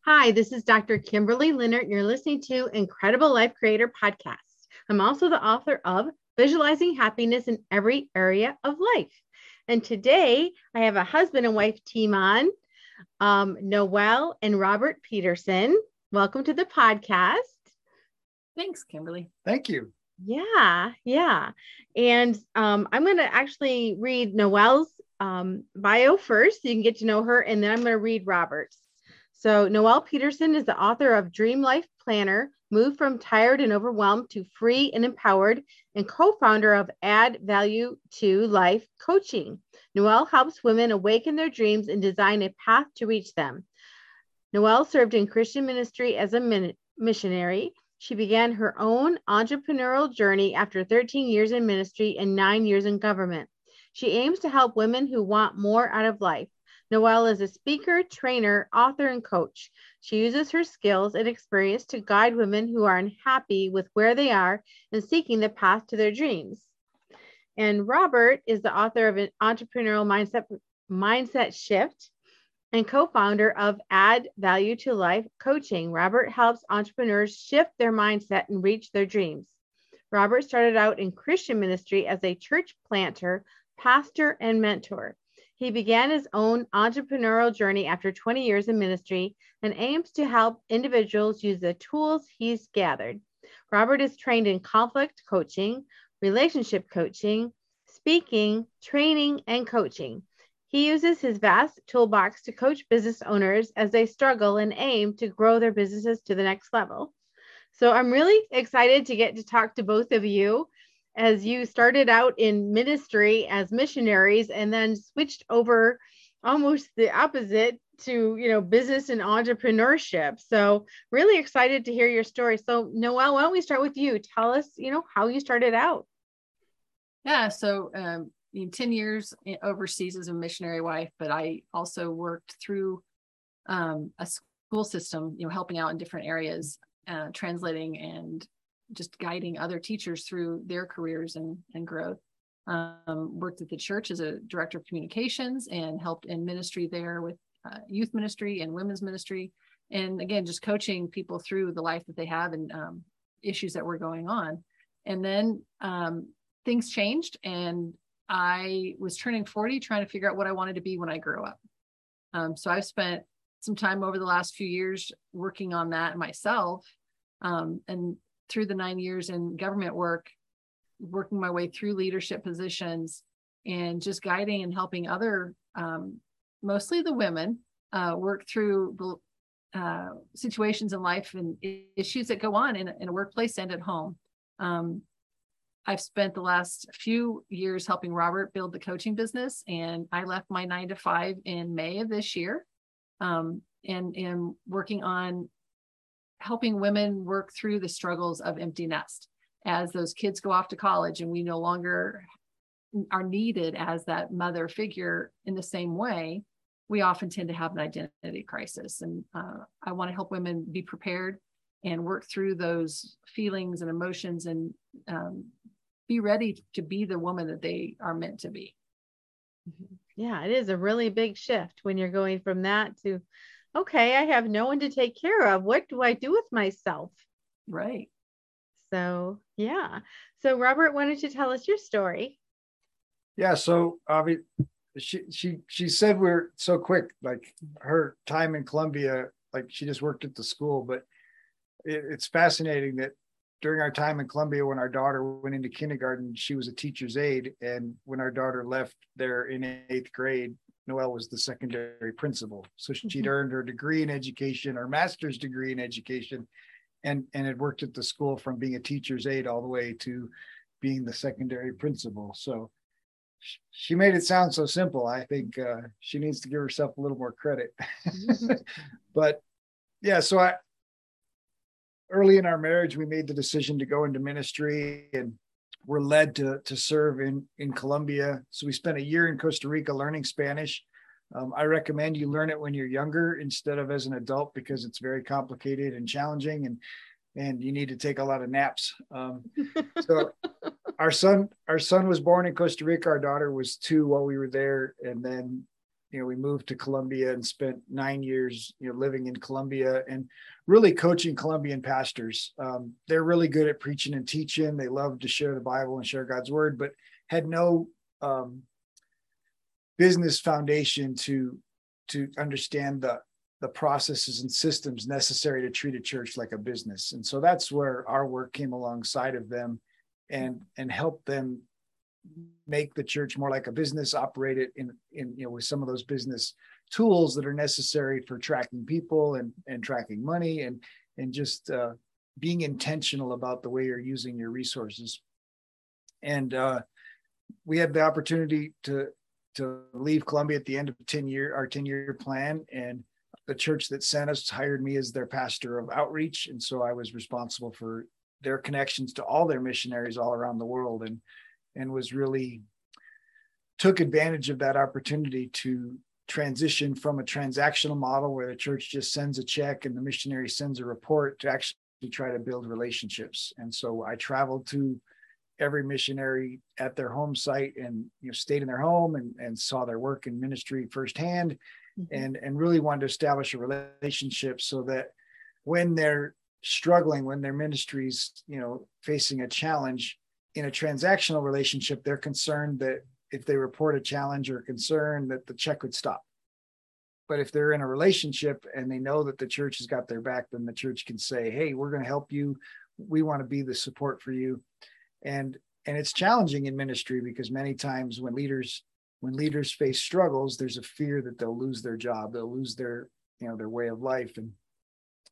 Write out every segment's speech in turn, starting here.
Hi, this is Dr. Kimberly Leonard. You're listening to Incredible Life Creator Podcast. I'm also the author of Visualizing Happiness in Every Area of Life. And today I have a husband and wife team on, um, Noelle and Robert Peterson. Welcome to the podcast. Thanks, Kimberly. Thank you. Yeah, yeah. And um, I'm going to actually read Noelle's um, bio first so you can get to know her, and then I'm going to read Robert's. So, Noelle Peterson is the author of Dream Life Planner, Move from Tired and Overwhelmed to Free and Empowered, and co founder of Add Value to Life Coaching. Noelle helps women awaken their dreams and design a path to reach them. Noelle served in Christian ministry as a min- missionary. She began her own entrepreneurial journey after 13 years in ministry and nine years in government. She aims to help women who want more out of life. Noelle is a speaker, trainer, author, and coach. She uses her skills and experience to guide women who are unhappy with where they are and seeking the path to their dreams. And Robert is the author of an entrepreneurial mindset mindset shift and co-founder of Add Value to Life Coaching. Robert helps entrepreneurs shift their mindset and reach their dreams. Robert started out in Christian ministry as a church planter, pastor, and mentor. He began his own entrepreneurial journey after 20 years in ministry and aims to help individuals use the tools he's gathered. Robert is trained in conflict coaching, relationship coaching, speaking, training, and coaching. He uses his vast toolbox to coach business owners as they struggle and aim to grow their businesses to the next level. So I'm really excited to get to talk to both of you as you started out in ministry as missionaries and then switched over almost the opposite to you know business and entrepreneurship. So really excited to hear your story. So Noelle why don't we start with you? Tell us you know how you started out. Yeah so um, 10 years overseas as a missionary wife but i also worked through um, a school system you know helping out in different areas uh, translating and just guiding other teachers through their careers and, and growth. Um, worked at the church as a director of communications and helped in ministry there with uh, youth ministry and women's ministry. And again, just coaching people through the life that they have and um, issues that were going on. And then um, things changed, and I was turning 40, trying to figure out what I wanted to be when I grew up. Um, so I've spent some time over the last few years working on that myself. Um, and through the nine years in government work, working my way through leadership positions and just guiding and helping other, um, mostly the women, uh, work through the uh, situations in life and issues that go on in, in a workplace and at home. Um, I've spent the last few years helping Robert build the coaching business, and I left my nine to five in May of this year, um, and am working on helping women work through the struggles of empty nest as those kids go off to college and we no longer are needed as that mother figure in the same way we often tend to have an identity crisis and uh, i want to help women be prepared and work through those feelings and emotions and um, be ready to be the woman that they are meant to be mm-hmm. yeah it is a really big shift when you're going from that to okay, I have no one to take care of. What do I do with myself? Right. So, yeah. So, Robert, why don't you tell us your story? Yeah. So, Avi, she she she said we're so quick. Like her time in Colombia, like she just worked at the school. But it, it's fascinating that during our time in Colombia, when our daughter went into kindergarten, she was a teacher's aide, and when our daughter left there in eighth grade, Noelle was the secondary principal. So she'd mm-hmm. earned her degree in education, her master's degree in education, and, and had worked at the school from being a teacher's aide all the way to being the secondary principal. So she made it sound so simple. I think uh, she needs to give herself a little more credit. Mm-hmm. but yeah, so I early in our marriage, we made the decision to go into ministry and were led to, to serve in, in Colombia. So we spent a year in Costa Rica learning Spanish. Um, I recommend you learn it when you're younger instead of as an adult because it's very complicated and challenging and and you need to take a lot of naps. Um, so our son our son was born in Costa Rica. Our daughter was two while we were there, and then you know, we moved to Colombia and spent nine years, you know, living in Colombia and really coaching Colombian pastors. Um, they're really good at preaching and teaching. They love to share the Bible and share God's word, but had no um, business foundation to to understand the the processes and systems necessary to treat a church like a business. And so that's where our work came alongside of them and and helped them make the church more like a business operate it in in you know with some of those business tools that are necessary for tracking people and and tracking money and and just uh, being intentional about the way you're using your resources. And uh, we had the opportunity to to leave Colombia at the end of 10 year our 10 year plan and the church that sent us hired me as their pastor of outreach. And so I was responsible for their connections to all their missionaries all around the world. And and was really took advantage of that opportunity to transition from a transactional model where the church just sends a check and the missionary sends a report to actually try to build relationships and so I traveled to every missionary at their home site and you know stayed in their home and, and saw their work in ministry firsthand mm-hmm. and and really wanted to establish a relationship so that when they're struggling when their ministries you know facing a challenge in a transactional relationship they're concerned that if they report a challenge or concern that the check would stop. But if they're in a relationship and they know that the church has got their back then the church can say hey we're going to help you. We want to be the support for you. And and it's challenging in ministry because many times when leaders when leaders face struggles there's a fear that they'll lose their job they'll lose their you know their way of life. And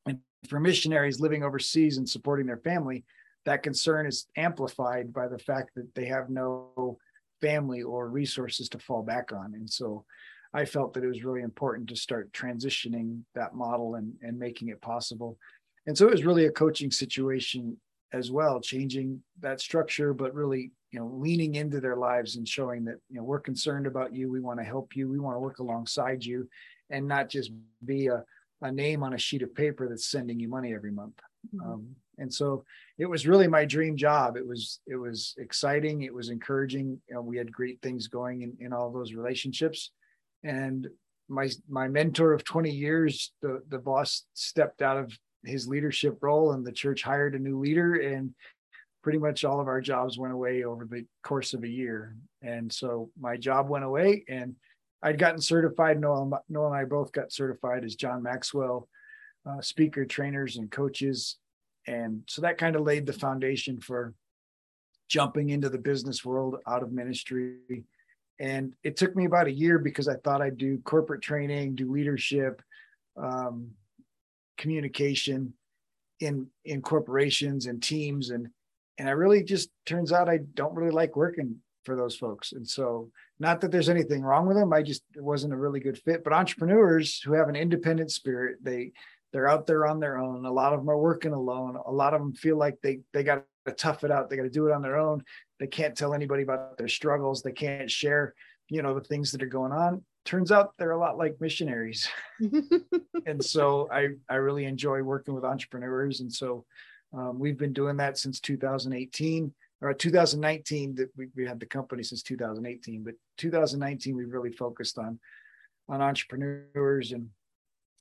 and for missionaries living overseas and supporting their family that concern is amplified by the fact that they have no family or resources to fall back on and so i felt that it was really important to start transitioning that model and and making it possible and so it was really a coaching situation as well, changing that structure, but really, you know, leaning into their lives and showing that, you know, we're concerned about you. We want to help you. We want to work alongside you and not just be a, a name on a sheet of paper that's sending you money every month. Mm-hmm. Um, and so it was really my dream job. It was, it was exciting. It was encouraging. You know, we had great things going in, in all those relationships. And my, my mentor of 20 years, the, the boss stepped out of his leadership role and the church hired a new leader and pretty much all of our jobs went away over the course of a year and so my job went away and i'd gotten certified Noelle, Noelle and i both got certified as john maxwell uh, speaker trainers and coaches and so that kind of laid the foundation for jumping into the business world out of ministry and it took me about a year because i thought i'd do corporate training do leadership um, communication in in corporations and teams and and I really just turns out I don't really like working for those folks. And so not that there's anything wrong with them, I just it wasn't a really good fit. But entrepreneurs who have an independent spirit, they they're out there on their own. A lot of them are working alone. A lot of them feel like they they got to tough it out. They got to do it on their own. They can't tell anybody about their struggles. They can't share, you know, the things that are going on turns out they're a lot like missionaries. and so I, I really enjoy working with entrepreneurs. And so um, we've been doing that since 2018 or 2019 that we, we had the company since 2018, but 2019, we really focused on, on entrepreneurs and,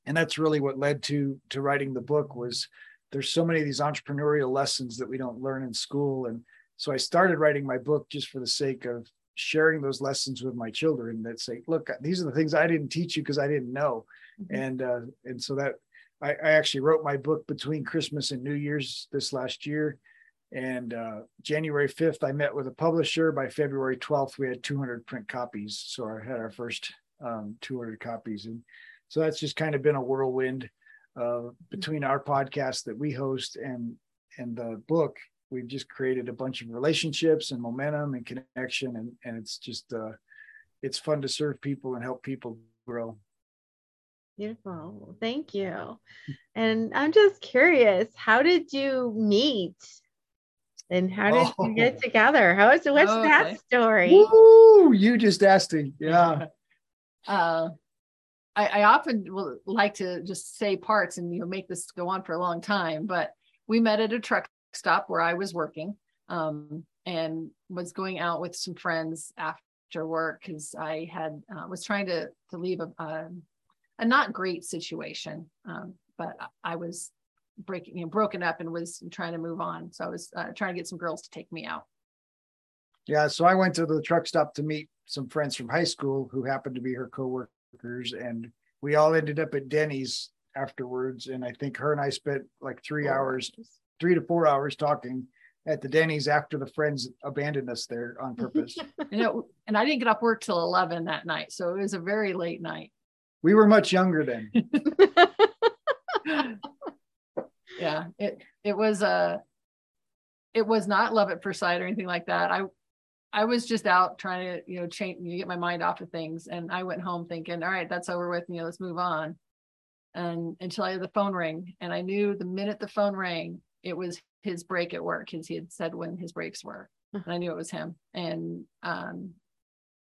and that's really what led to, to writing the book was there's so many of these entrepreneurial lessons that we don't learn in school. And so I started writing my book just for the sake of sharing those lessons with my children that say, look, these are the things I didn't teach you because I didn't know. Mm-hmm. And uh, and so that I, I, actually wrote my book between Christmas and New Year's this last year. And uh, January 5th, I met with a publisher. By February 12th, we had 200 print copies. So I had our first um, 200 copies. And so that's just kind of been a whirlwind uh, between our podcast that we host and and the book. We've just created a bunch of relationships and momentum and connection and and it's just uh it's fun to serve people and help people grow. Beautiful. Thank you. And i'm just curious how did you meet? And how did oh. you get oh. together? How is what's oh, that okay. story? Woo, you just asked me yeah. Uh I, I often will like to just say parts and you know make this go on for a long time but we met at a truck stop where I was working um, and was going out with some friends after work because I had uh, was trying to to leave a a, a not great situation, um, but I was breaking you know, broken up and was trying to move on. So I was uh, trying to get some girls to take me out. Yeah, so I went to the truck stop to meet some friends from high school who happened to be her coworkers, and we all ended up at Denny's afterwards. And I think her and I spent like three oh, hours, three to four hours talking at the Denny's after the friends abandoned us there on purpose. You know, and I didn't get off work till eleven that night, so it was a very late night. we were much younger then. yeah it it was a it was not love at first sight or anything like that i i was just out trying to you know change you get my mind off of things and i went home thinking all right that's over with you know let's move on and until i had the phone ring and i knew the minute the phone rang it was his break at work because he had said when his breaks were and i knew it was him and um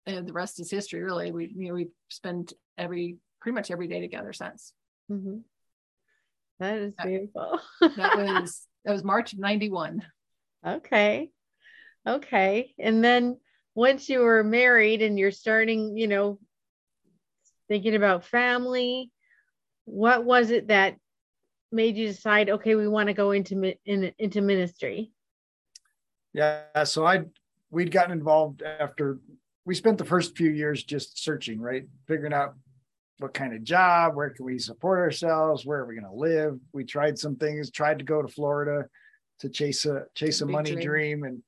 and the rest is history really we you know we spent every pretty much every day together since Mhm. That is beautiful. that was that was march of 91 Okay. Okay. And then once you were married and you're starting, you know, thinking about family, what was it that made you decide, okay, we want to go into in, into ministry? Yeah, so I we'd gotten involved after we spent the first few years just searching, right? Figuring out what kind of job, where can we support ourselves, where are we going to live? We tried some things, tried to go to Florida to chase a chase a Big money dream. dream and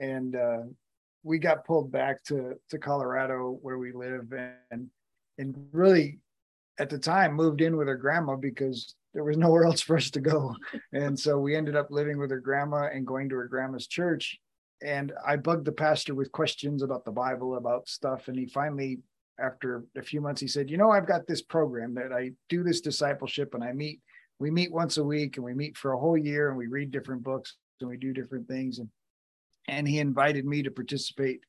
and uh we got pulled back to to Colorado where we live and and really at the time moved in with her grandma because there was nowhere else for us to go. And so we ended up living with her grandma and going to her grandma's church. And I bugged the pastor with questions about the Bible, about stuff. And he finally, after a few months, he said, You know, I've got this program that I do this discipleship and I meet, we meet once a week and we meet for a whole year and we read different books and we do different things. And and he invited me to participate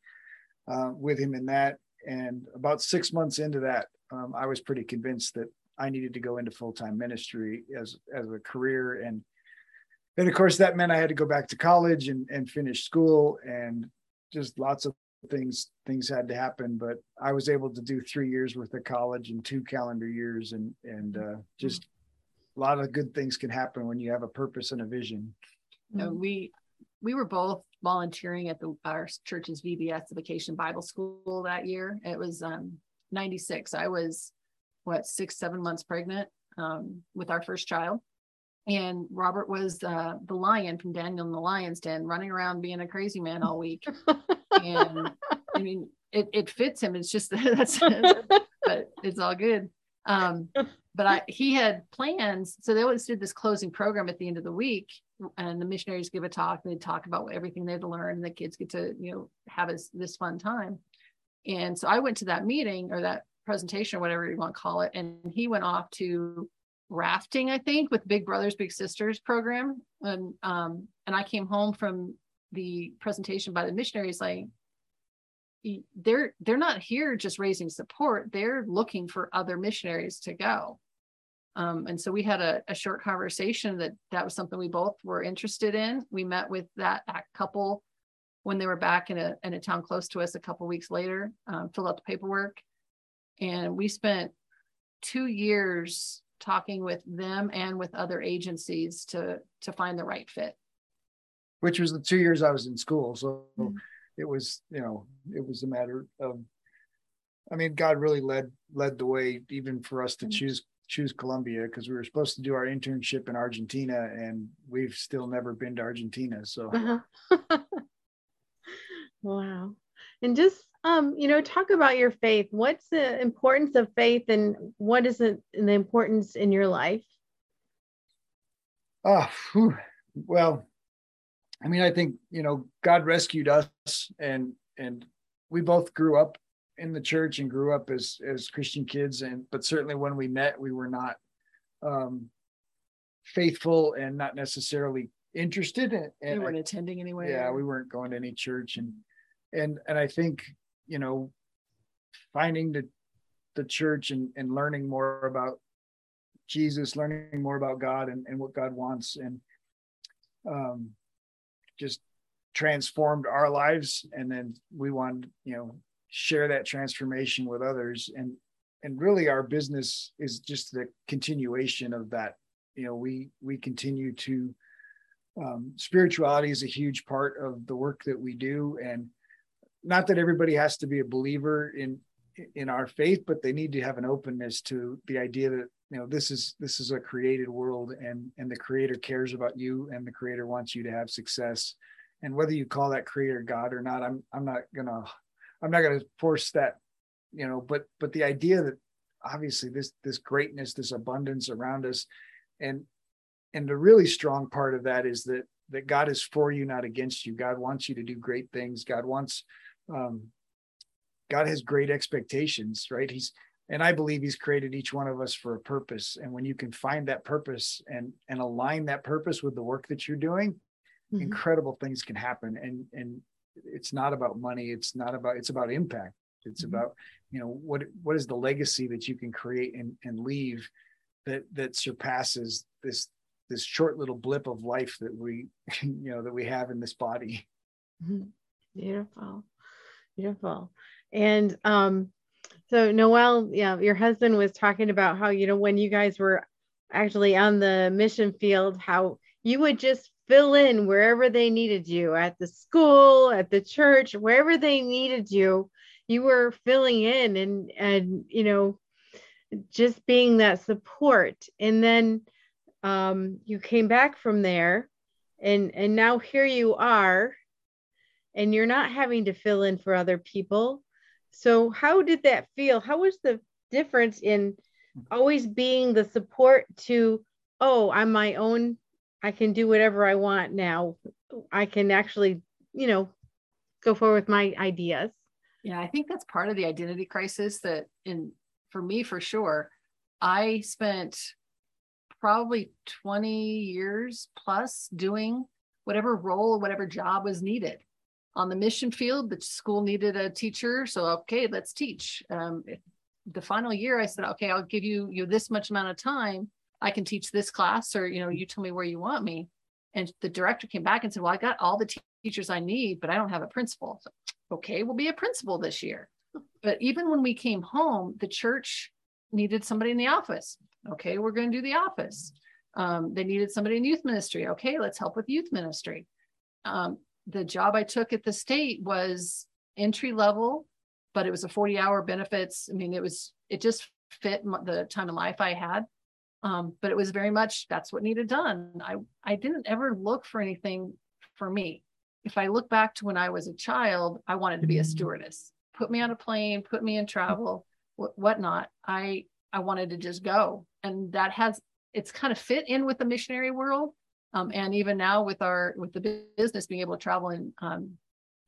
uh, with him in that. And about six months into that, um, I was pretty convinced that I needed to go into full time ministry as as a career, and and of course that meant I had to go back to college and and finish school, and just lots of things things had to happen. But I was able to do three years worth of college in two calendar years, and and uh, just a lot of good things can happen when you have a purpose and a vision. Uh, we we were both volunteering at the our church's VBS the Vacation Bible School that year. It was um 96. I was what six, seven months pregnant um with our first child. And Robert was uh, the lion from Daniel and the Lion's Den, running around being a crazy man all week. and I mean, it, it fits him. It's just that's, but it's all good. Um, but I, he had plans. So they always did this closing program at the end of the week, and the missionaries give a talk. They'd talk about everything they'd learned, and the kids get to, you know, have this, this fun time. And so I went to that meeting or that presentation or whatever you want to call it, and he went off to rafting, I think, with Big Brothers Big Sisters program. And um, and I came home from the presentation by the missionaries like they're they're not here just raising support they're looking for other missionaries to go um, and so we had a, a short conversation that that was something we both were interested in we met with that, that couple when they were back in a, in a town close to us a couple weeks later um, filled out the paperwork and we spent two years talking with them and with other agencies to to find the right fit which was the two years I was in school. So Mhm. It was, you know, it was a matter of, I mean, God really led led the way even for us to Mhm. choose choose Colombia because we were supposed to do our internship in Argentina and we've still never been to Argentina. So Uh-huh. wow. And just um, you know, talk about your faith. What's the importance of faith and what is it the importance in your life? Whew. well, I mean, I think you know, God rescued us, and and we both grew up in the church and grew up as as Christian kids, and but certainly when we met, we were not um, faithful and not necessarily interested. In, we and I weren't attending anywhere? Yeah we weren't going to any church. And and and i think you know finding the the church and and learning more about jesus learning more about god and, and what god wants. And um just transformed our lives. And then we wanted you know share that transformation with others. And and really our business is just the continuation of that. You know we we continue to um, spirituality is a huge part of the work that we do. And not that everybody has to be a believer in in our faith but they need to have an openness to the idea that you know this is this is a created world and and the creator cares about you and the creator wants you to have success. And whether you call that creator god or not i'm i'm not gonna i'm not gonna force that you know but but the idea that obviously this this greatness this abundance around us and and the really strong part of that is that that god is for you not against you. God wants you to do great things. God wants um god has great expectations right? He's and i believe he's created each one of us for a purpose. And when you can find that purpose and and align that purpose with the work that you're doing mm-hmm. incredible things can happen. And and it's not about money. It's not about it's about impact. It's mm-hmm. about you know what what is the legacy that you can create and, and leave that that surpasses this this short little blip of life that we you know that we have in this body. Mm-hmm. beautiful. Beautiful. And um so Noelle yeah your husband was talking about how you know when you guys were actually on the mission field how you would just fill in wherever they needed you at the school at the church wherever they needed you you were filling in and and you know just being that support. And then um, you came back from there and and now here you are and you're not having to fill in for other people so how did that feel how was the difference in always being the support to oh i'm my own i can do whatever i want now i can actually you know go forward with my ideas yeah, I think that's part of the identity crisis that in for me for sure. I spent probably 20 years plus doing whatever role, or whatever job was needed. On the mission field, the school needed a teacher. So, okay, let's teach. Um, the final year, I said, okay, I'll give you, you this much amount of time. I can teach this class, or, you know, you tell me where you want me. And the director came back and said, well, I got all the teachers I need, but I don't have a principal. So, okay, we'll be a principal this year. But even when we came home, the church needed somebody in the office. Okay, we're going to do the office. Um, they needed somebody in youth ministry. Okay, let's help with youth ministry. Um, the job I took at the state was entry level, but it was a 40 hour benefits. I mean, it was, it just fit the time of life I had. Um, but it was very much that's what needed done. I, I didn't ever look for anything for me if I look back to when I was a child, I wanted to be a mm-hmm. stewardess. Put me on a plane, put me in travel, wh- whatnot. I I wanted to just go, and that has it's kind of fit in with the missionary world, um, and even now with our with the business being able to travel and um,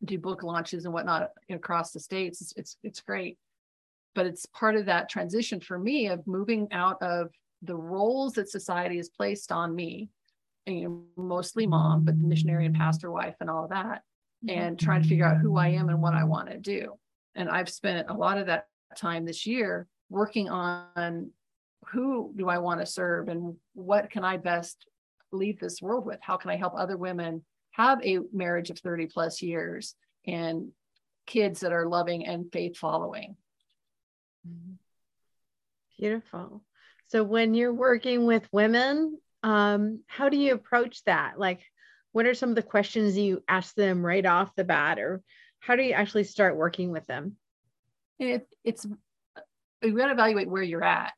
do book launches and whatnot across the states, it's, it's it's great. But it's part of that transition for me of moving out of the roles that society has placed on me you know, mostly mom, but the missionary and pastor wife and all of that, and trying to figure out who I am and what I want to do. And I've spent a lot of that time this year working on who do I want to serve and what can I best leave this world with? How can I help other women have a marriage of 30 plus years and kids that are loving and faith following? Mm-hmm. Beautiful. So when you're working with women um, how do you approach that? Like, what are some of the questions you ask them right off the bat, or how do you actually start working with them? It, it's you got to evaluate where you're at,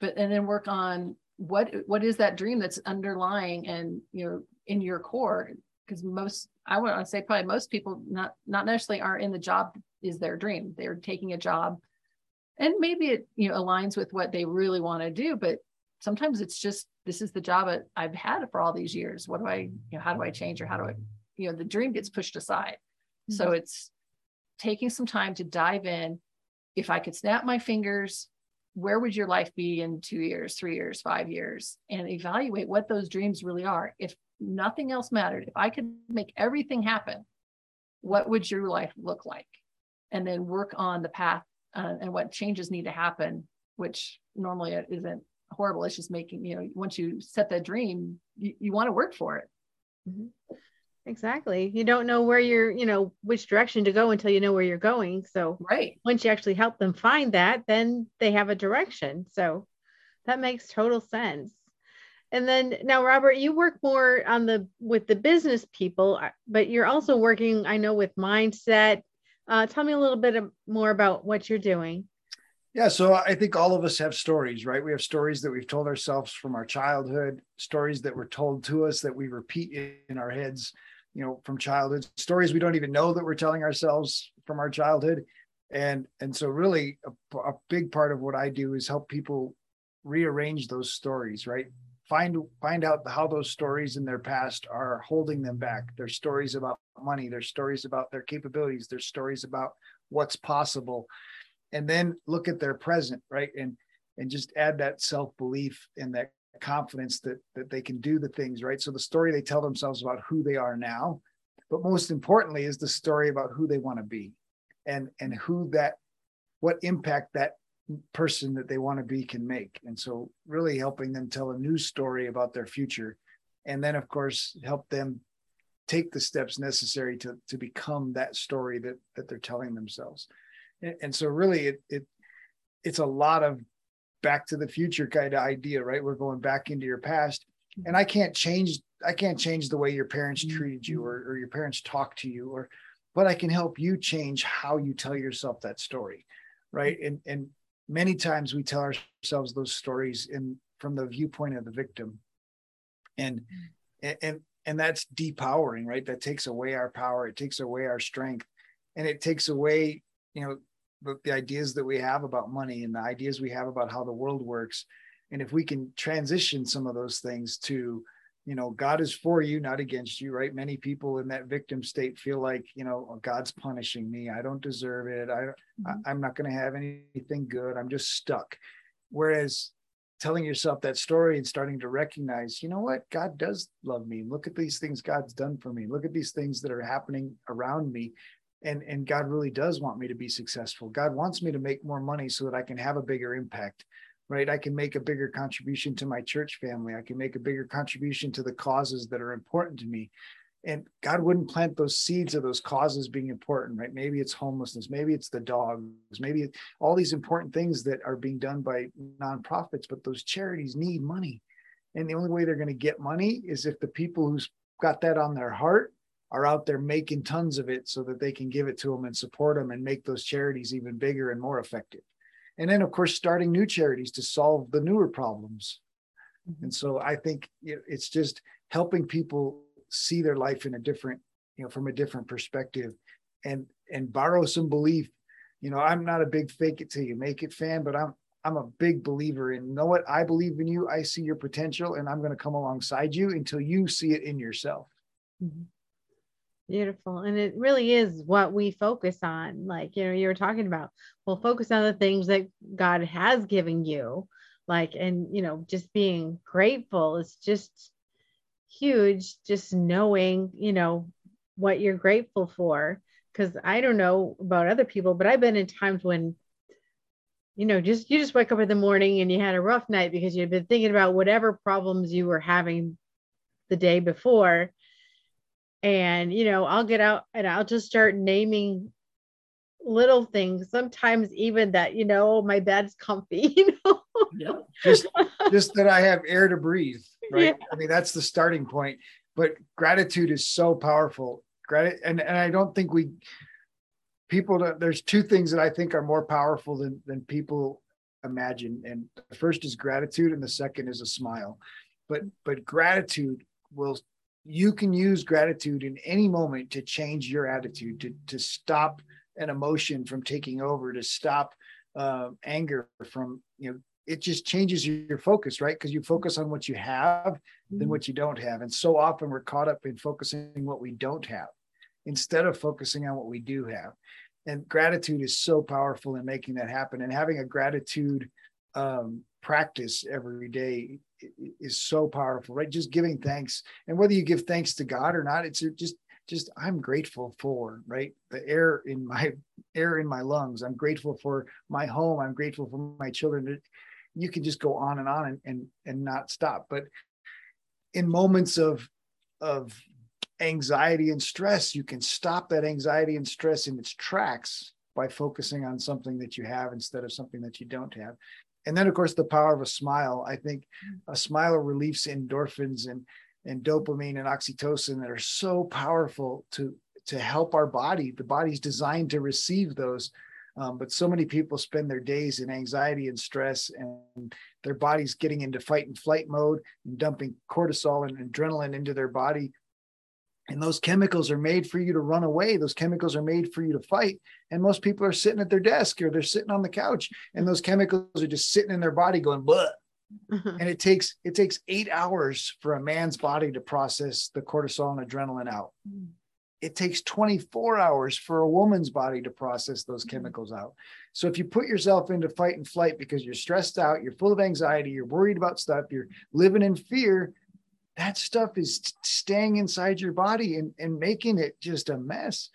but and then work on what what is that dream that's underlying and you know in your core because most I want to say probably most people not not necessarily are in the job is their dream. They're taking a job and maybe it you know aligns with what they really want to do, but sometimes it's just this is the job I've had for all these years. What do I, you know, how do I change or how do I, you know, the dream gets pushed aside. Mm-hmm. So it's taking some time to dive in. If I could snap my fingers, where would your life be in two years, three years, five years, and evaluate what those dreams really are. If nothing else mattered, if I could make everything happen, what would your life look like? And then work on the path uh, and what changes need to happen, which normally it isn't horrible. It's just making, you know, once you set that dream, you, you want to work for it. Mm-hmm. Exactly. You don't know where you're you know which direction to go until you know where you're going. So right. once you actually help them find that then they have a direction. So that makes total sense. And then now robert you work more on the with the business people uh, but you're also working i know with mindset. Uh, tell me a little bit more about what you're doing. Yeah, so I think all of us have stories, right? We have stories that we've told ourselves from our childhood, stories that were told to us that we repeat in our heads, you know, from childhood, stories we don't even know that we're telling ourselves from our childhood. And and so really a, a big part of what I do is help people rearrange those stories, right? Find find out how those stories in their past are holding them back. Their stories about money, their stories about their capabilities, their stories about what's possible and then look at their present right and and just add that self-belief and that confidence that that they can do the things right? So the story they tell themselves about who they are now but most importantly is the story about who they want to be and and who that what impact that person that they want to be can make. And so really helping them tell a new story about their future and then of course help them take the steps necessary to to become that story that that they're telling themselves. And so really it, it it's a lot of back to the future kind of idea right? We're going back into your past. And i can't change i can't change the way your parents mm-hmm. treated you or, or your parents talk to you or but i can help you change how you tell yourself that story right? And and many times we tell ourselves those stories in from the viewpoint of the victim. And and and that's depowering right? That takes away our power. It takes away our strength. And it takes away you know the, the ideas that we have about money and the ideas we have about how the world works. And if we can transition some of those things to you know god is for you not against you right? Many people in that victim state feel like you know oh, god's punishing me. I don't deserve it. I mm-hmm. i'm not going to have anything good. I'm just stuck. Whereas telling yourself that story and starting to recognize you know what? God does love me. Look at these things god's done for me. Look at these things that are happening around me and and god really does want me to be successful. God wants me to make more money so that i can have a bigger impact right? I can make a bigger contribution to my church family. I can make a bigger contribution to the causes that are important to me. And god wouldn't plant those seeds of those causes being important right? Maybe it's homelessness maybe it's the dogs maybe all these important things that are being done by nonprofits but those charities need money. And the only way they're going to get money is if the people who's got that on their heart are out there making tons of it so that they can give it to them and support them and make those charities even bigger and more effective. And then, of course, starting new charities to solve the newer problems. Mm-hmm. And so I think it's just helping people see their life in a different, you know, from a different perspective and and borrow some belief. You know, I'm not a big fake it till you make it fan, but I'm I'm a big believer in you know what I believe in you. I see your potential and I'm going to come alongside you until you see it in yourself. Mm-hmm. Beautiful. And it really is what we focus on. Like, you know, you were talking about, well, focus on the things that God has given you. Like, and, you know, just being grateful is just huge. Just knowing, you know, what you're grateful for. Cause I don't know about other people, but I've been in times when, you know, just you just wake up in the morning and you had a rough night because you've been thinking about whatever problems you were having the day before and you know i'll get out and i'll just start naming little things sometimes even that you know my bed's comfy you know yeah. just just that i have air to breathe right yeah. i mean that's the starting point but gratitude is so powerful Grat- and, and i don't think we people there's two things that i think are more powerful than than people imagine and the first is gratitude and the second is a smile but but gratitude will you can use gratitude in any moment to change your attitude to, to stop an emotion from taking over to stop uh, anger from you know it just changes your focus right? Because you focus on what you have than mm-hmm. what you don't have. And so often we're caught up in focusing what we don't have instead of focusing on what we do have. And gratitude is so powerful in making that happen. And having a gratitude um, practice every day is so powerful, right? Just giving thanks, and whether you give thanks to God or not, it's just just I'm grateful for right the air in my air in my lungs. I'm grateful for my home. I'm grateful for my children. You can just go on and on and and, and not stop. But in moments of of anxiety and stress, you can stop that anxiety and stress in its tracks by focusing on something that you have instead of something that you don't have. And then, of course, the power of a smile. I think a smile relieves endorphins and and dopamine and oxytocin that are so powerful to to help our body. The body's designed to receive those. Um, but so many people spend their days in anxiety and stress, and their body's getting into fight and flight mode and dumping cortisol and adrenaline into their body and those chemicals are made for you to run away those chemicals are made for you to fight and most people are sitting at their desk or they're sitting on the couch and those chemicals are just sitting in their body going blah uh-huh. and it takes it takes eight hours for a man's body to process the cortisol and adrenaline out mm. it takes 24 hours for a woman's body to process those mm-hmm. chemicals out so if you put yourself into fight and flight because you're stressed out you're full of anxiety you're worried about stuff you're living in fear that stuff is staying inside your body and, and making it just a mess.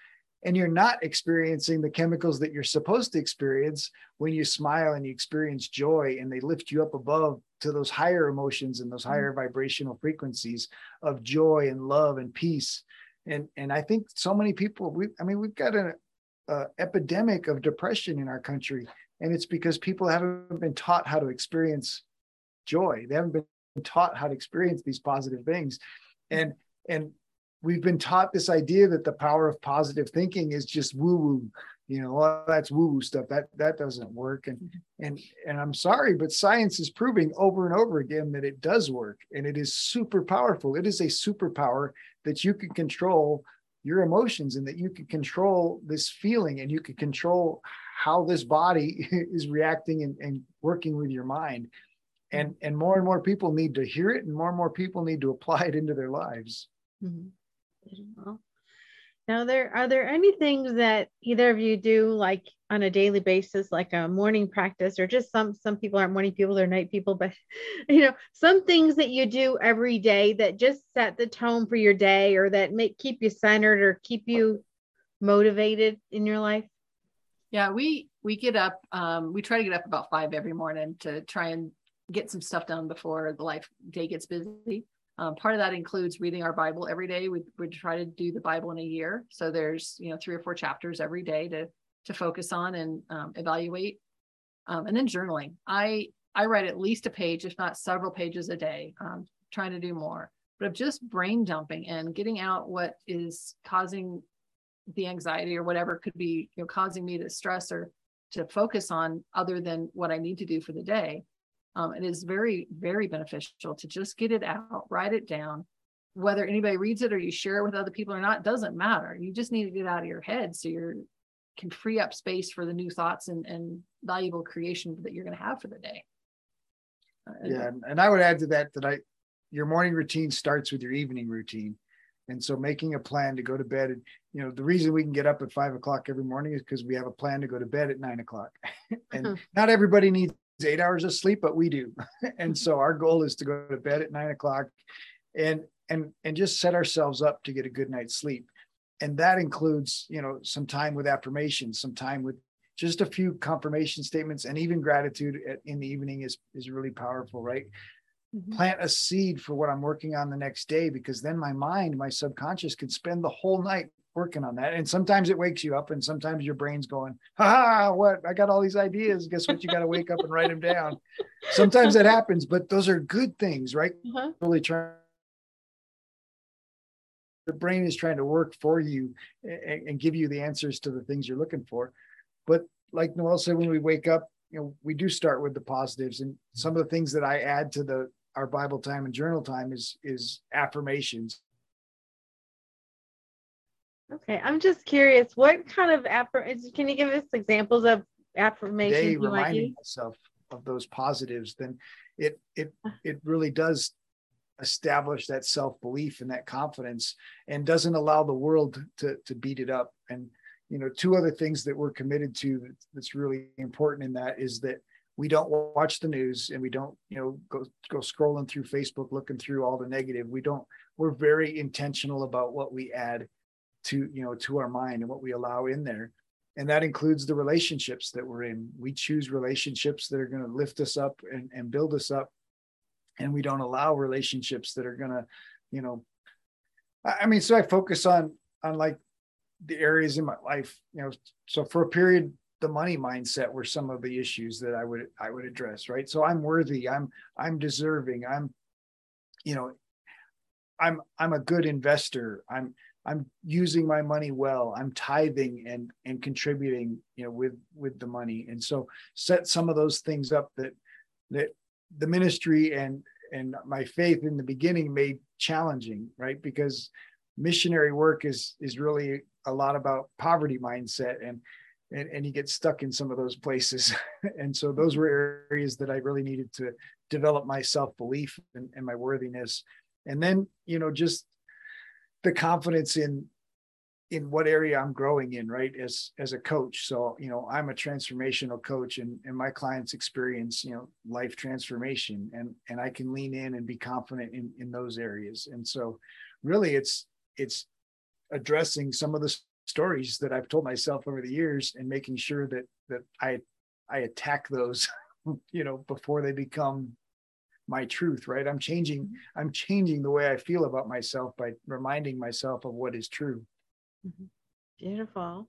And you're not experiencing the chemicals that you're supposed to experience when you smile and you experience joy and they lift you up above to those higher emotions and those mm-hmm. higher vibrational frequencies of joy and love and peace. And and i think so many people we i mean we've got an epidemic of depression in our country and it's because people haven't been taught how to experience joy. They haven't been taught how to experience these positive things. And and we've been taught this idea that the power of positive thinking is just woo woo you know well, that's woo woo stuff. That that doesn't work. And mm-hmm. and and i'm sorry but science is proving over and over again that it does work and it is super powerful. It is a superpower that you can control your emotions and that you can control this feeling and you can control how this body is reacting and, and working with your mind and and more and more people need to hear it and more and more people need to apply it into their lives. Mm-hmm. now there are there any things that either of you do like on a daily basis like a morning practice or just some some people aren't morning people they're night people but you know some things that you do every day that just set the tone for your day or that make keep you centered or keep you motivated in your life? Yeah we we get up um, we try to get up about five every morning to try and get some stuff done before the life day gets busy. Um, part of that includes reading our Bible every day. We we try to do the Bible in a year, so there's you know three or four chapters every day to to focus on and um, evaluate, um, and then journaling. I I write at least a page, if not several pages a day. Um, trying to do more, but of just brain dumping and getting out what is causing the anxiety or whatever could be you know causing me to stress or to focus on other than what I need to do for the day um, it is very, very beneficial to just get it out, write it down. Whether anybody reads it or you share it with other people or not doesn't matter. You just need to get it out of your head so you can free up space for the new thoughts and, and valuable creation that you're going to have for the day. Uh, yeah, and I would add to that that I your morning routine starts with your evening routine. And so making a plan to go to bed, and you know, the reason we can get up at five o'clock every morning is because we have a plan to go to bed at nine o'clock. and uh-huh. not everybody needs eight hours of sleep, but we do. and so our goal is to go to bed at nine o'clock and and and just set ourselves up to get a good night's sleep. And that includes, you know, some time with affirmations, some time with just a few confirmation statements, and even gratitude at, in the evening is is really powerful, right? Mm-hmm. Plant a seed for what I'm working on the next day because then my mind, my subconscious can spend the whole night working on that. And sometimes it wakes you up, and sometimes your brain's going, ha, what? I got all these ideas. Guess what? You got to wake up and write them down. Sometimes that happens, but those are good things, right? Uh-huh. Really trying. The brain is trying to work for you and, and give you the answers to the things you're looking for. But like Noelle said, when we wake up, you know, we do start with the positives, and some of the things that I add to the our Bible time and journal time is is affirmations Okay, I'm just curious, what kind of affirmation? Can you give us examples of affirmations? Today, reminding myself of those positives, then it it uh. it really does establish that self belief and that confidence, and doesn't allow the world to to beat it up. And you know, two other things that we're committed to that's really important in that is that we don't watch the news and we don't you know go go scrolling through facebook looking through all the negative we don't we're very intentional about what we add to you know to our mind and what we allow in there and that includes the relationships that we're in we choose relationships that are going to lift us up and, and build us up and we don't allow relationships that are going to you know I mean, so I focus on on like the areas in my life, you know. So for a period, the money mindset were some of the issues that I would I would address, right? So I'm worthy, I'm I'm deserving, I'm, you know, I'm I'm a good investor. I'm I'm using my money well. I'm tithing and and contributing, you know, with with the money. And so set some of those things up that that the ministry and and my faith in the beginning made challenging, right? Because missionary work is is really a lot about poverty mindset and and, and you get stuck in some of those places. and so those were areas that I really needed to develop my self-belief and, and my worthiness. And then, you know, just the confidence in in what area I'm growing in, right? As as a coach. So, you know, I'm a transformational coach and, and my clients experience, you know, life transformation and and I can lean in and be confident in, in those areas. And so really it's it's addressing some of the stories that I've told myself over the years and making sure that that I I attack those, you know, before they become my truth right i'm changing mm-hmm. i'm changing the way i feel about myself by reminding myself of what is true mm-hmm. beautiful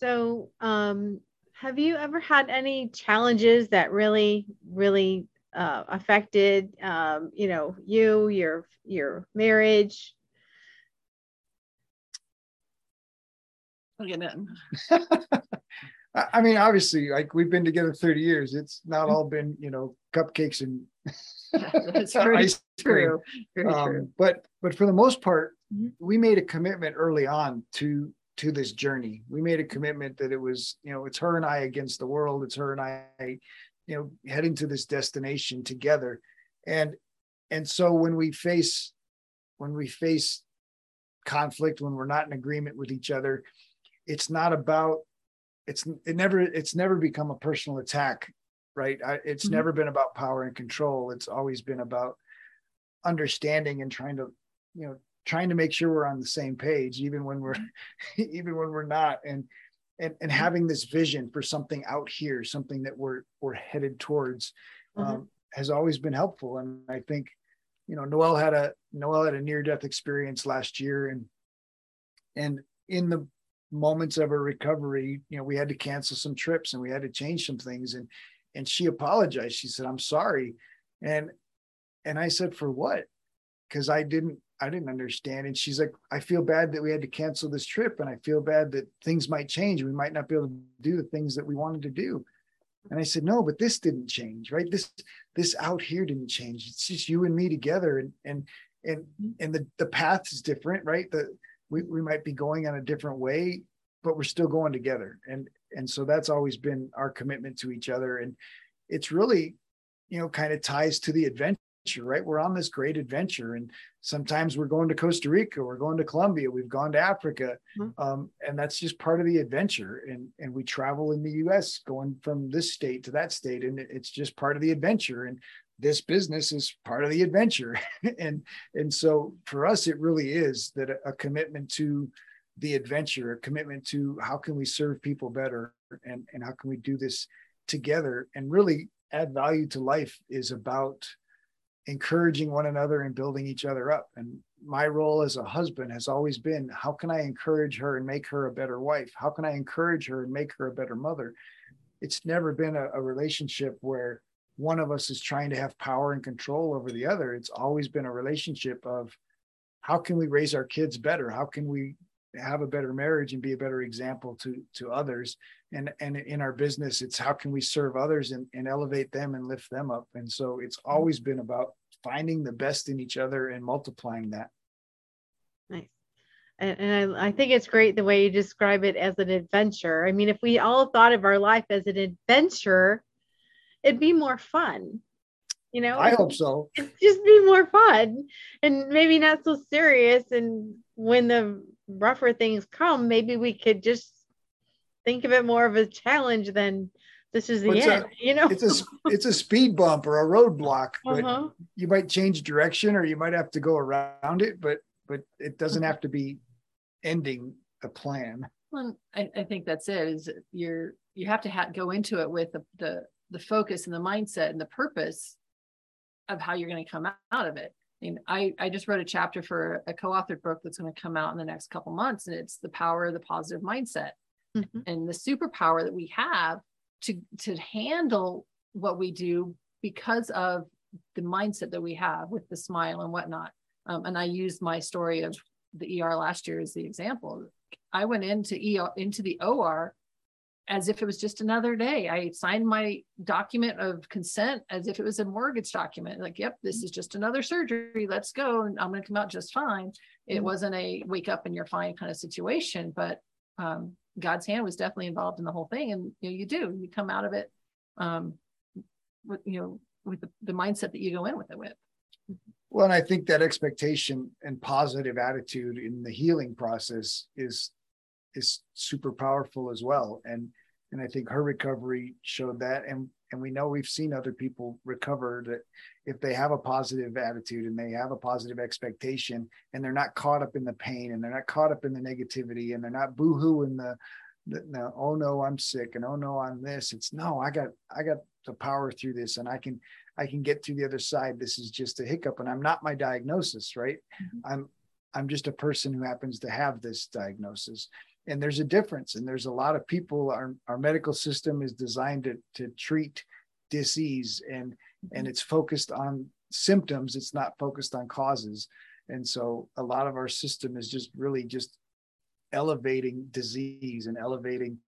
so um have you ever had any challenges that really really uh, affected um, you know you your your marriage Look at it. I mean, obviously, like we've been together 30 years. It's not all been, you know, cupcakes and That's very ice true. Very um, true. But but for the most part, Mhm. we made a commitment early on to to this journey. We made a commitment that it was, you know, it's her and I against the world. It's her and I, you know, heading to this destination together. And and so when we face when we face conflict, when we're not in agreement with each other, it's not about it's it never it's never become a personal attack right? I, it's Mhm. never been about power and control. It's always been about understanding and trying to you know trying to make sure we're on the same page even when we're even when we're not. And and and having this vision for something out here something that we're we're headed towards um, has always been helpful. And i think you know Noelle had a Noelle had a near death experience last year. And and in the moments of her recovery you know we had to cancel some trips and we had to change some things. And and she apologized. She said i'm sorry. And and i said for what? Because i didn't i didn't understand. And she's like i feel bad that we had to cancel this trip and i feel bad that things might change. We might not be able to do the things that we wanted to do. And i said no but this didn't change right? This this out here didn't change. It's just you and me together. And and and and the the path is different right? The we, we might be going on a different way but we're still going together. And and so that's always been our commitment to each other. And it's really you know kind of ties to the adventure right? We're on this great adventure. And sometimes we're going to costa rica we're going to colombia we've gone to africa. Mhm. um, and that's just part of the adventure. And and we travel in the us going from this state to that state. And it's just part of the adventure. And this business is part of the adventure. And and so for us it really is that a, commitment to the adventure a commitment to how can we serve people better and and how can we do this together and really add value to life is about encouraging one another and building each other up. And my role as a husband has always been how can i encourage her and make her a better wife? How can i encourage her and make her a better mother? It's never been a, a relationship where one of us is trying to have power and control over the other it's always been a relationship of how can we raise our kids better? How can we have a better marriage and be a better example to to others? And and in our business it's how can we serve others and, and elevate them and lift them up? And so it's mm-hmm. always been about finding the best in each other and multiplying that. Nice. And, and I, I think it's great the way you describe it as an adventure. I mean, if we all thought of our life as an adventure, it'd be more fun. You know, i hope so it'd just be more fun and maybe not so serious. And when the rougher things come, maybe we could just think of it more of a challenge than this is the Well, it's a- end. you know, it's a it's a speed bump or a roadblock but uh-huh. you might change direction or you might have to go around it but but it doesn't have to be ending a plan Well, I, I think that's it. Is you're you have to ha- go into it with the, the the focus and the mindset and the purpose of how you're going to come out of it. And I, I just wrote a chapter for a co-authored book that's going to come out in the next couple months, and it's the power of the positive mindset mm-hmm. and the superpower that we have to to handle what we do because of the mindset that we have with the smile and whatnot. Um, and I used my story of the ER last year as the example. I went into ER into the OR as if it was just another day. I signed my document of consent as if it was a mortgage document. Like, yep, this is just another surgery. Let's go. And I'm going to come out just fine. It mm-hmm. wasn't a wake up and you're fine kind of situation, but um, God's hand was definitely involved in the whole thing. And you know, you do, you come out of it um, with, you know, with the, the mindset that you go in with it with. Well, and I think that expectation and positive attitude in the healing process is is super powerful as well. And and I think her recovery showed that. And and we know we've seen other people recover that if they have a positive attitude and they have a positive expectation and they're not caught up in the pain and they're not caught up in the negativity and they're not boohooing the, the, the oh no i'm sick and oh no i'm this it's no i got i got to power through this and i can i can get to the other side this is just a hiccup and i'm not my diagnosis right mm-hmm. i'm i'm just a person who happens to have this diagnosis and there's a difference and there's a lot of people our, our medical system is designed to, to treat disease and and it's focused on symptoms it's not focused on causes and so a lot of our system is just really just elevating disease and elevating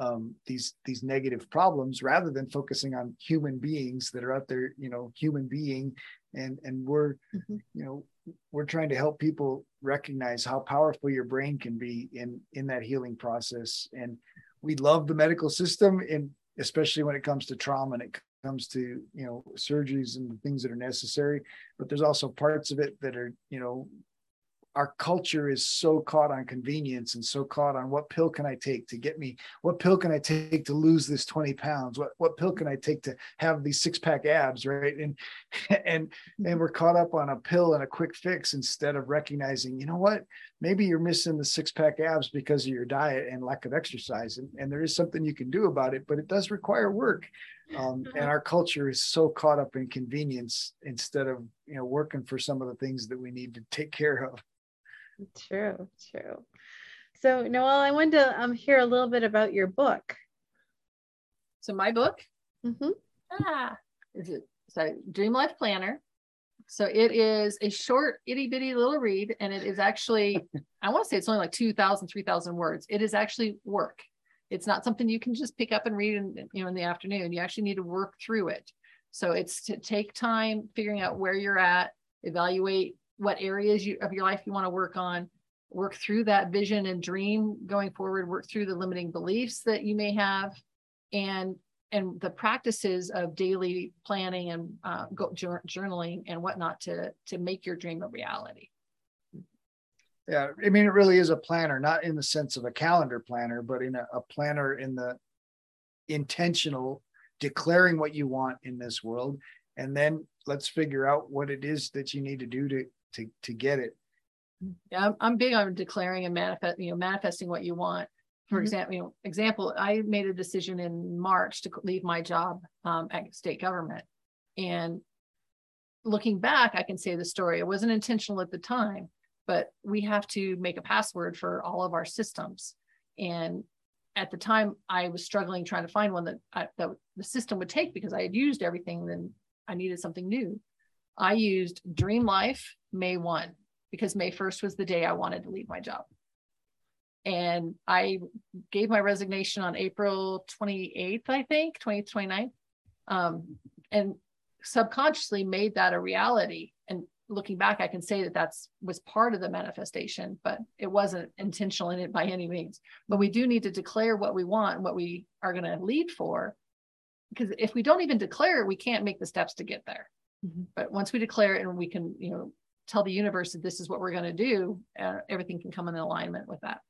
um, these these negative problems rather than focusing on human beings that are out there you know human being and and we're mm-hmm. you know we're trying to help people recognize how powerful your brain can be in in that healing process. And we love the medical system and especially when it comes to trauma and it comes to you know surgeries and the things that are necessary but there's also parts of it that are you know our culture is so caught on convenience and so caught on what pill can I take to get me, what pill can I take to lose this 20 pounds? What what pill can I take to have these six pack abs, right? And and and we're caught up on a pill and a quick fix instead of recognizing, you know what, maybe you're missing the six pack abs because of your diet and lack of exercise. And, and there is something you can do about it, but it does require work. Um, and mm-hmm. our culture is so caught up in convenience instead of you know working for some of the things that we need to take care of. True, true. So, Noelle, I wanted to um, hear a little bit about your book. So, my book mm-hmm. ah, is it so Dream Life Planner. So it is a short, itty bitty little read, and it is actually, I want to say it's only like 2,000, 3,000 words. It is actually work. It's not something you can just pick up and read in, you know, in the afternoon. You actually need to work through it. So it's to take time figuring out where you're at, evaluate what areas you, of your life you want to work on. Work through that vision and dream going forward. Work through the limiting beliefs that you may have and and the practices of daily planning and uh, go, journaling and whatnot to to make your dream a reality. Yeah i mean it really is a planner not in the sense of a calendar planner but in a, a planner in the intentional declaring what you want in this world. And then let's figure out what it is that you need to do to to to get it. Yeah i'm, I'm big on declaring and manifest you know manifesting what you want. For mm-hmm. example you know example i made a decision in march to leave my job um, at state government. And looking back i can say the story. It wasn't intentional at the time but we have to make a password for all of our systems. And at the time i was struggling trying to find one that I, that the system would take because i had used everything then i needed something new. I used Dream Life May 1 because May 1st was the day I wanted to leave my job. And I gave my resignation on April 28th, I think, 20th, 29th. Um, and subconsciously made that a reality. And looking back, I can say that that's was part of the manifestation, but it wasn't intentional in it by any means. But we do need to declare what we want, what we are going to lead for. Because if we don't even declare, we can't make the steps to get there. Mm-hmm. But once we declare it and we can, you know, tell the universe that this is what we're going to do, uh, everything can come in alignment with that.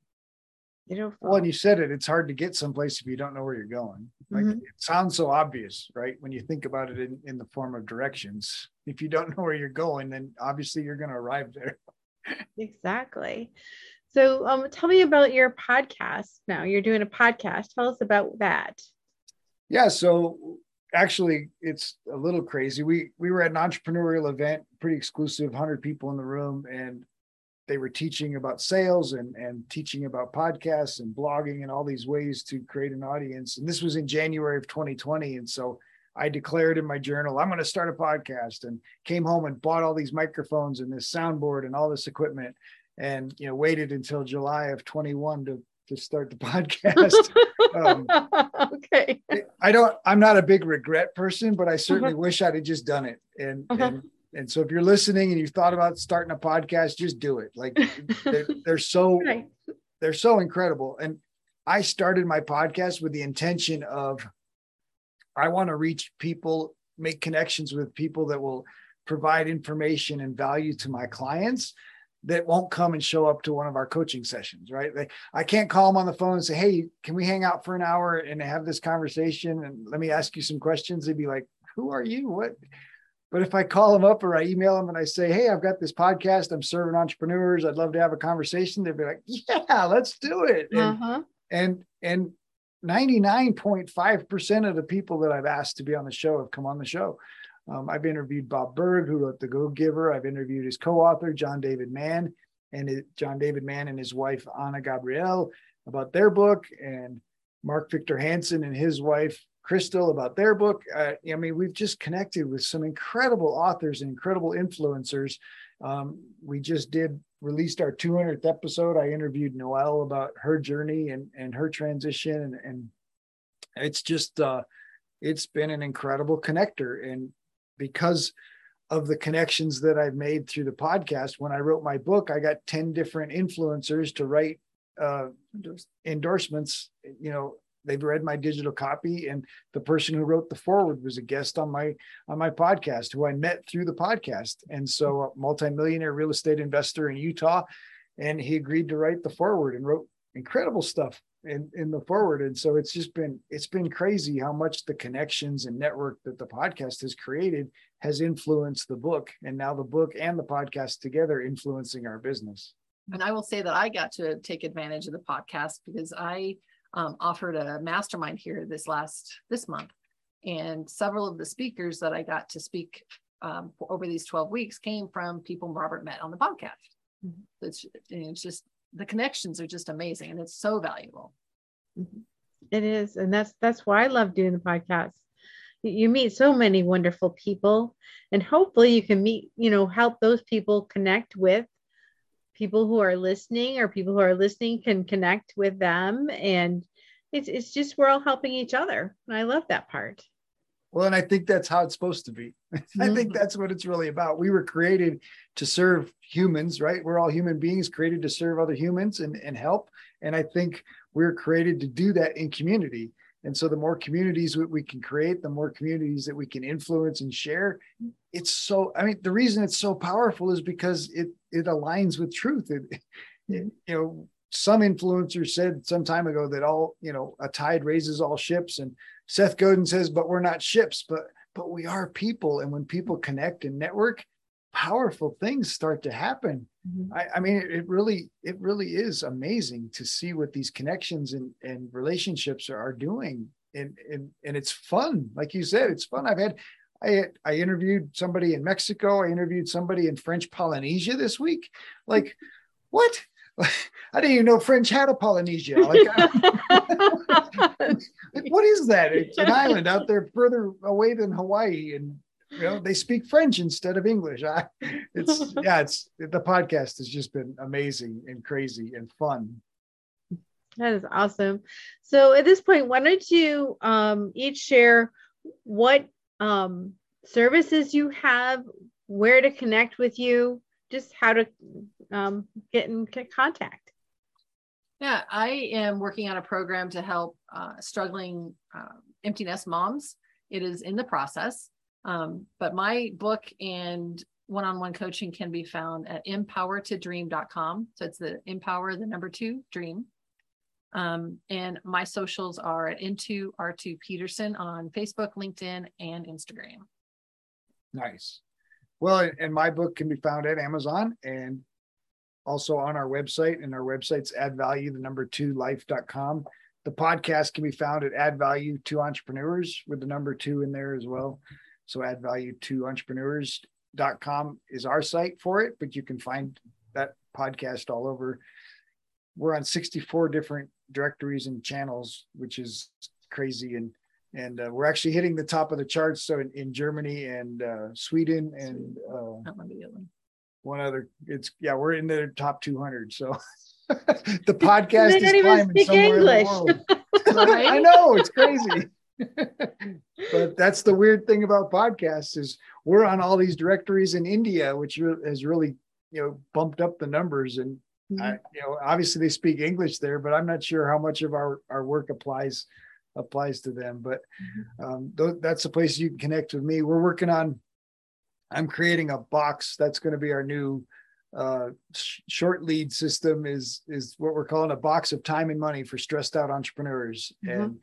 You know, well, and you said it, it's hard to get someplace if you don't know where you're going. Like mm-hmm. it sounds so obvious, right? When you think about it in, in the form of directions. If you don't know where you're going, then obviously you're going to arrive there. exactly. So um, tell me about your podcast now. You're doing a podcast. Tell us about that. Yeah. So actually it's a little crazy. We we were at an entrepreneurial event, pretty exclusive, 100 people in the room and they were teaching about sales and and teaching about podcasts and blogging and all these ways to create an audience. And this was in January of 2020 and so I declared in my journal, I'm going to start a podcast and came home and bought all these microphones and this soundboard and all this equipment and you know waited until July of 21 to to start the podcast. um, okay. I don't. I'm not a big regret person, but I certainly uh-huh. wish I'd have just done it. And uh-huh. and and so if you're listening and you've thought about starting a podcast, just do it. Like they're, they're so right. they're so incredible. And I started my podcast with the intention of I want to reach people, make connections with people that will provide information and value to my clients that won't come and show up to one of our coaching sessions, right? They, I can't call them on the phone and say, "Hey, can we hang out for an hour and have this conversation and let me ask you some questions?" They'd be like, "Who are you? What?" But if I call them up or I email them and I say, "Hey, I've got this podcast. I'm serving entrepreneurs. I'd love to have a conversation," they'd be like, "Yeah, let's do it." And uh-huh. and and 99.5% of the people that I've asked to be on the show have come on the show. Um, I've interviewed Bob Burg, who wrote The Go Giver. I've interviewed his co-author, John David Mann, and it, John David Mann and his wife, Ana Gabriel, about their book, and Mark Victor Hansen and his wife, Crystal, about their book. Uh, I mean, we've just connected with some incredible authors and incredible influencers. Um, we just did released our 200th episode. I interviewed Noelle about her journey and, and her transition. And, and it's just, uh, it's been an incredible connector. And because of the connections that I've made through the podcast. When I wrote my book, I got 10 different influencers to write uh, endorsements. You know, they've read my digital copy, and the person who wrote the forward was a guest on my on my podcast, who I met through the podcast. And so, a multimillionaire real estate investor in Utah, and he agreed to write the forward and wrote incredible stuff in, in the forward. And so it's just been it's been crazy how much the connections and network that the podcast has created has influenced the book. And now the book and the podcast together influencing our business. And I will say that I got to take advantage of the podcast because I um, offered a mastermind here this last this month. And several of the speakers that I got to speak um, over these 12 weeks came from people Robert met on the podcast. Mm-hmm. It's, it's just the connections are just amazing and it's so valuable. Mm-hmm. It is. And that's that's why I love doing the podcast. You meet so many wonderful people and hopefully you can meet, you know, help those people connect with people who are listening or people who are listening can connect with them and it's it's just we're all helping each other. And I love that part. Well, and I think that's how it's supposed to be. I think mm-hmm. that's what it's really about. We were created to serve humans, right? We're all human beings created to serve other humans and, and help. And I think we're created to do that in community. And so the more communities we can create, the more communities that we can influence and share. It's so, I mean, the reason it's so powerful is because it it aligns with truth. It, it, you know, some influencer said some time ago that all, you know, a tide raises all ships. And Seth Godin says, but we're not ships, but but we are people. And when people connect and network, powerful things start to happen. Mm-hmm. I, I, mean, it, it, really, it really is amazing to see what these connections and, and relationships are, are doing. And, and and it's fun. Like you said, it's fun. I've had I, I interviewed somebody in Mexico. I interviewed somebody in French Polynesia this week. Like, what? I didn't even know French had a Polynesia. Like, like, what is that? It's an island out there further away than Hawaii, and you know they speak French instead of English. I, it's yeah, it's the podcast has just been amazing and crazy and fun. That is awesome. So at this point, why don't you um, each share what um, services you have, where to connect with you, just how to um, get in contact. Yeah, I am working on a program to help uh, struggling uh, empty nest moms. It is in the process, um, but my book and one-on-one coaching can be found at empowertodream.com. So it's the empower the number two dream. Um, and my socials are at into R2 Peterson on Facebook, LinkedIn, and Instagram. Nice. Well, and my book can be found at Amazon and also on our website. And our website's add value, the number two life.com. the podcast can be found at Add Value to Entrepreneurs with the number two in there as well. So add value to entrepreneurs.com is our site for it, but you can find that podcast all over. We're on 64 different directories and channels, which is crazy. And and uh, we're actually hitting the top of the charts. So in, in Germany and uh, Sweden and uh, one other, it's yeah, we're in the top 200. So the podcast is climbing somewhere English. in the world. I know it's crazy. but that's the weird thing about podcasts is we're on all these directories in India, which has really you know bumped up the numbers. And mm-hmm. I, you know, obviously they speak English there, but I'm not sure how much of our our work applies applies to them. But mm-hmm. um, th- that's a place you can connect with me. We're working on. I'm creating a box that's going to be our new uh, sh- short lead system is is what we're calling a box of time and money for stressed out entrepreneurs mm-hmm. and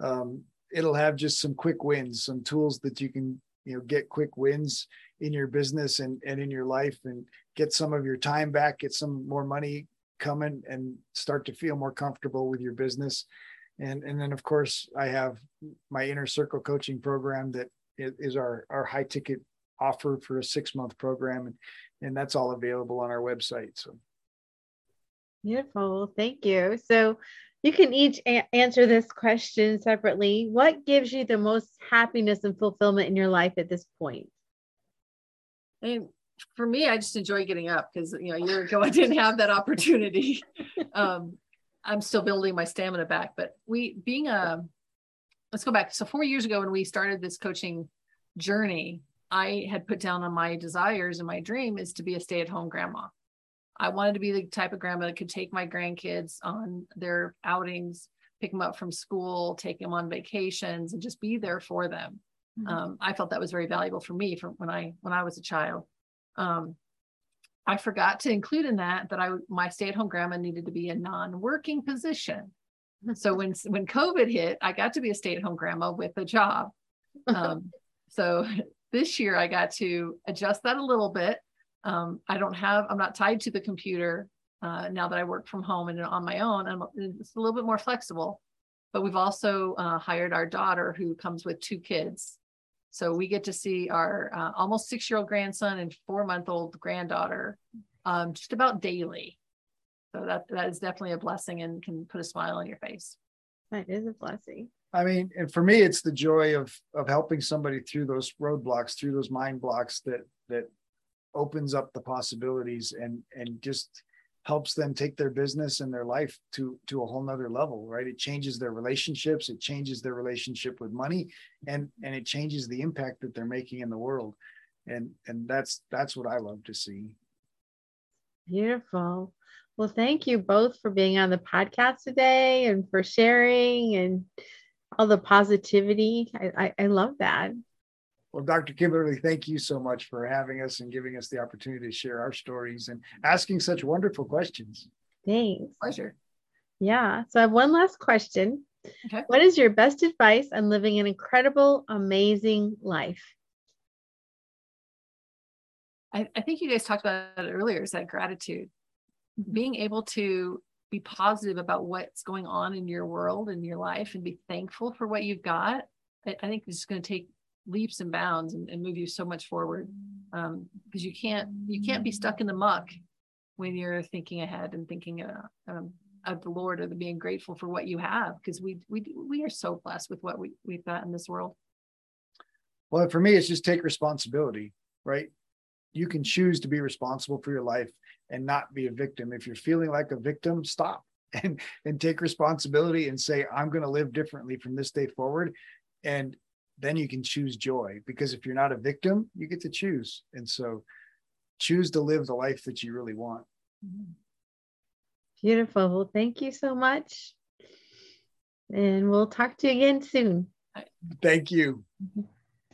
um, it'll have just some quick wins some tools that you can you know get quick wins in your business and, and in your life and get some of your time back get some more money coming and start to feel more comfortable with your business and and then of course i have my inner circle coaching program that is our our high ticket offer for a six month program and and that's all available on our website. So beautiful. Thank you. So you can each a- answer this question separately. What gives you the most happiness and fulfillment in your life at this point? And for me, I just enjoy getting up because you know a year ago I didn't have that opportunity. um, I'm still building my stamina back, but we being a let's go back. So four years ago when we started this coaching journey, I had put down on my desires and my dream is to be a stay at home grandma. I wanted to be the type of grandma that could take my grandkids on their outings, pick them up from school, take them on vacations, and just be there for them. Mm-hmm. Um, I felt that was very valuable for me from when I when I was a child. Um, I forgot to include in that that I my stay at home grandma needed to be a non-working position. So when when COVID hit, I got to be a stay at home grandma with a job. Um, so this year I got to adjust that a little bit. Um, I don't have, I'm not tied to the computer uh, now that I work from home and on my own. I'm, it's a little bit more flexible. But we've also uh, hired our daughter who comes with two kids. So we get to see our uh, almost six year old grandson and four month old granddaughter um, just about daily. So that, that is definitely a blessing and can put a smile on your face. That is a blessing. I mean, and for me, it's the joy of of helping somebody through those roadblocks, through those mind blocks that that opens up the possibilities and and just helps them take their business and their life to to a whole nother level right it changes their relationships it changes their relationship with money and and it changes the impact that they're making in the world and and that's that's what i love to see beautiful well thank you both for being on the podcast today and for sharing and all the positivity. I, I, I love that. Well, Dr. Kimberly, thank you so much for having us and giving us the opportunity to share our stories and asking such wonderful questions. Thanks. Pleasure. Yeah. So I have one last question. Okay. What is your best advice on living an incredible, amazing life? I, I think you guys talked about it earlier is that gratitude. Being able to be positive about what's going on in your world and your life and be thankful for what you've got i, I think it's going to take leaps and bounds and, and move you so much forward because um, you can't you can't be stuck in the muck when you're thinking ahead and thinking uh, um, of the lord or the being grateful for what you have because we we we are so blessed with what we, we've got in this world. Well for me it's just take responsibility right? You can choose to be responsible for your life and not be a victim. If you're feeling like a victim, stop and and take responsibility and say I'm going to live differently from this day forward. And then you can choose joy because if you're not a victim, you get to choose. And so choose to live the life that you really want. Beautiful. Well, thank you so much. And we'll talk to you again soon. Thank you. Mm-hmm.